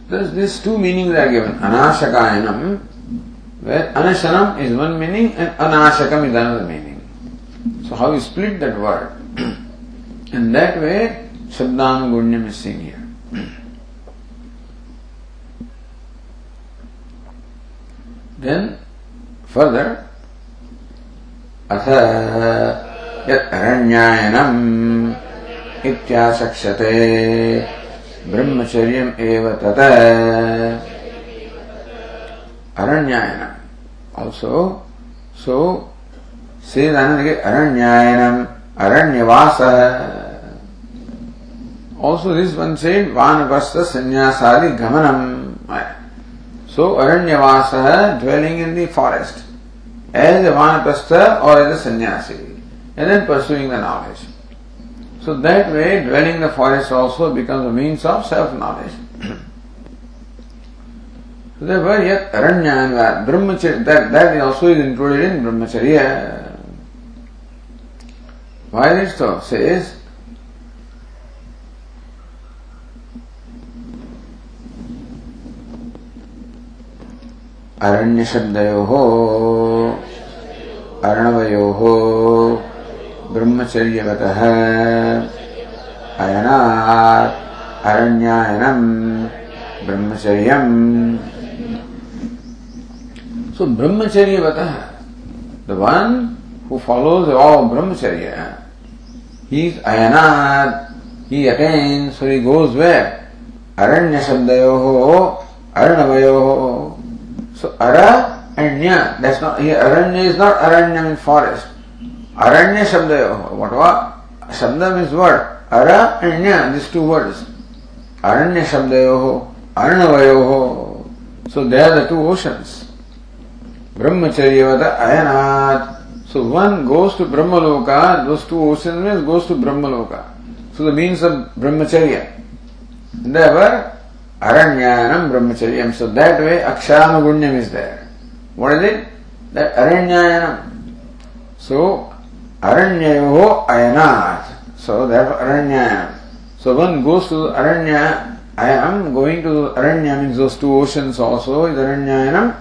S1: Thus, these two meanings are given. Anashakayanam where anashanam is one meaning and anashakam is another meaning. So how you split that word? *clears throat* In that way, Shabdanugunyam is seen here. *clears throat* then further, अथ यत् अरण्यायनम् इत्याशक्ष्यते ब्रह्मचर्यम् एव तत् Aranyayanam. Also, so, says another Aranyayanam, Aranyavasa. Also this one said Vanavasta Sanyasadi Gamanam. So Aranyavasa dwelling in the forest as a Vanapasta or as a sannyasi and then pursuing the knowledge. So that way dwelling in the forest also becomes a means of self-knowledge. Therefore, yet aranya brahmacharya, that, that also is included in brahmacharya. So? Says, अरण्यशब्दयोः अर्णवयोः ब्रह्मचर्यगतः अयनात् अरण्यायनम् ब्रह्मचर्यम् So brahmacharya vata, the one who follows all brahmacharya, he is ayanat, he attains, so he goes where? Aranya shabdayoho, arnavayoho. So ara and nya, that's not, here aranya is not aranya in forest. Aranya shabdayoho, what what? Shabda means what? Ara and nya, these two words. Aranya shabdayoho, arnavayoho. So they are the two oceans. ब्रह्मचर्य अयनाथ सो one goes to Brahmaloka goes to ocean mean goes to Brahmaloka so the means of ब्रह्मचर्य अरण्यानम ब्रह्मचर्य so that way अक्षानुगुण्यम is there what is so अरण्यो अयनाथ so that अरण्यायनम so one goes to Aranya I am going to Aranya means those two oceans also is Aranyayanam.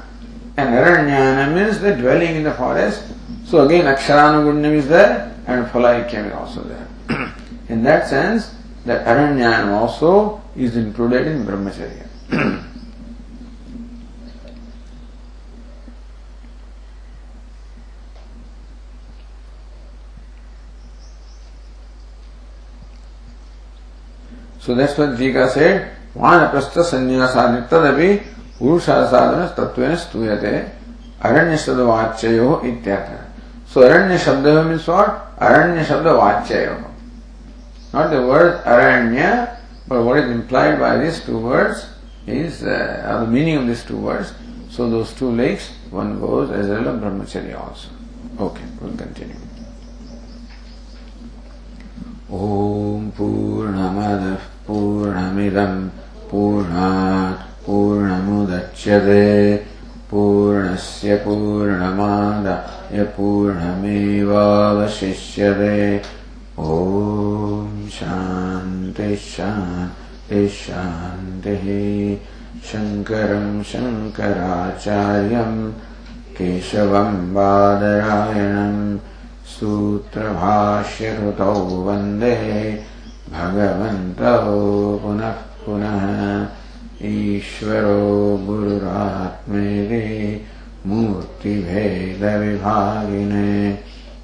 S1: And Aranyana means the dwelling in the forest. So again Aksharanugunyam is there and Phalaikya is also there. *clears throat* in that sense, the Aranyana also is included in Brahmacharya. *clears throat* so that's what Tika said, Vanaprastha sannyasa nittadapi पुरुषासाधन तत्व स्तूयते Aranya Shabda Vachayo Ityatha. So Aranya Shabda means what? Aranya Shabda Vachayo. Not the word Aranya, but what is implied by these two words is uh, the meaning of these two words. So those two lakes, one goes as well as Brahmacharya also. Okay, we'll continue. ॐ पूर्णमदः पूर्णमिदम् पूर्णात् पूर्णमुदच्यते पूर्णस्य पूर्णमादाय पूर्णमेवावशिष्यते ॐ शान्तिः शान्तिः शान्तिः। शङ्करम् शङ्कराचार्यम् केशवम् बादरायणम् सूत्रभाष्यकृतौ वंदे। भगवन्तौ पुनः पुनः। ईश्वरो गुरुरात्मेरे मूर्तिभेदविभागिने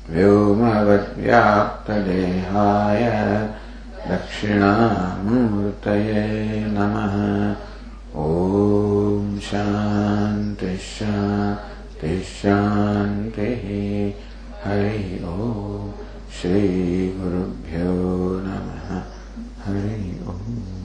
S1: व्योमवद्व्याप्तदेहाय दक्षिणामूर्तये नमः। ॐ शान्तिशान्तिशान्तिः हरि ओम् श्रीगुरुभ्यो नमः। हरि ओम्।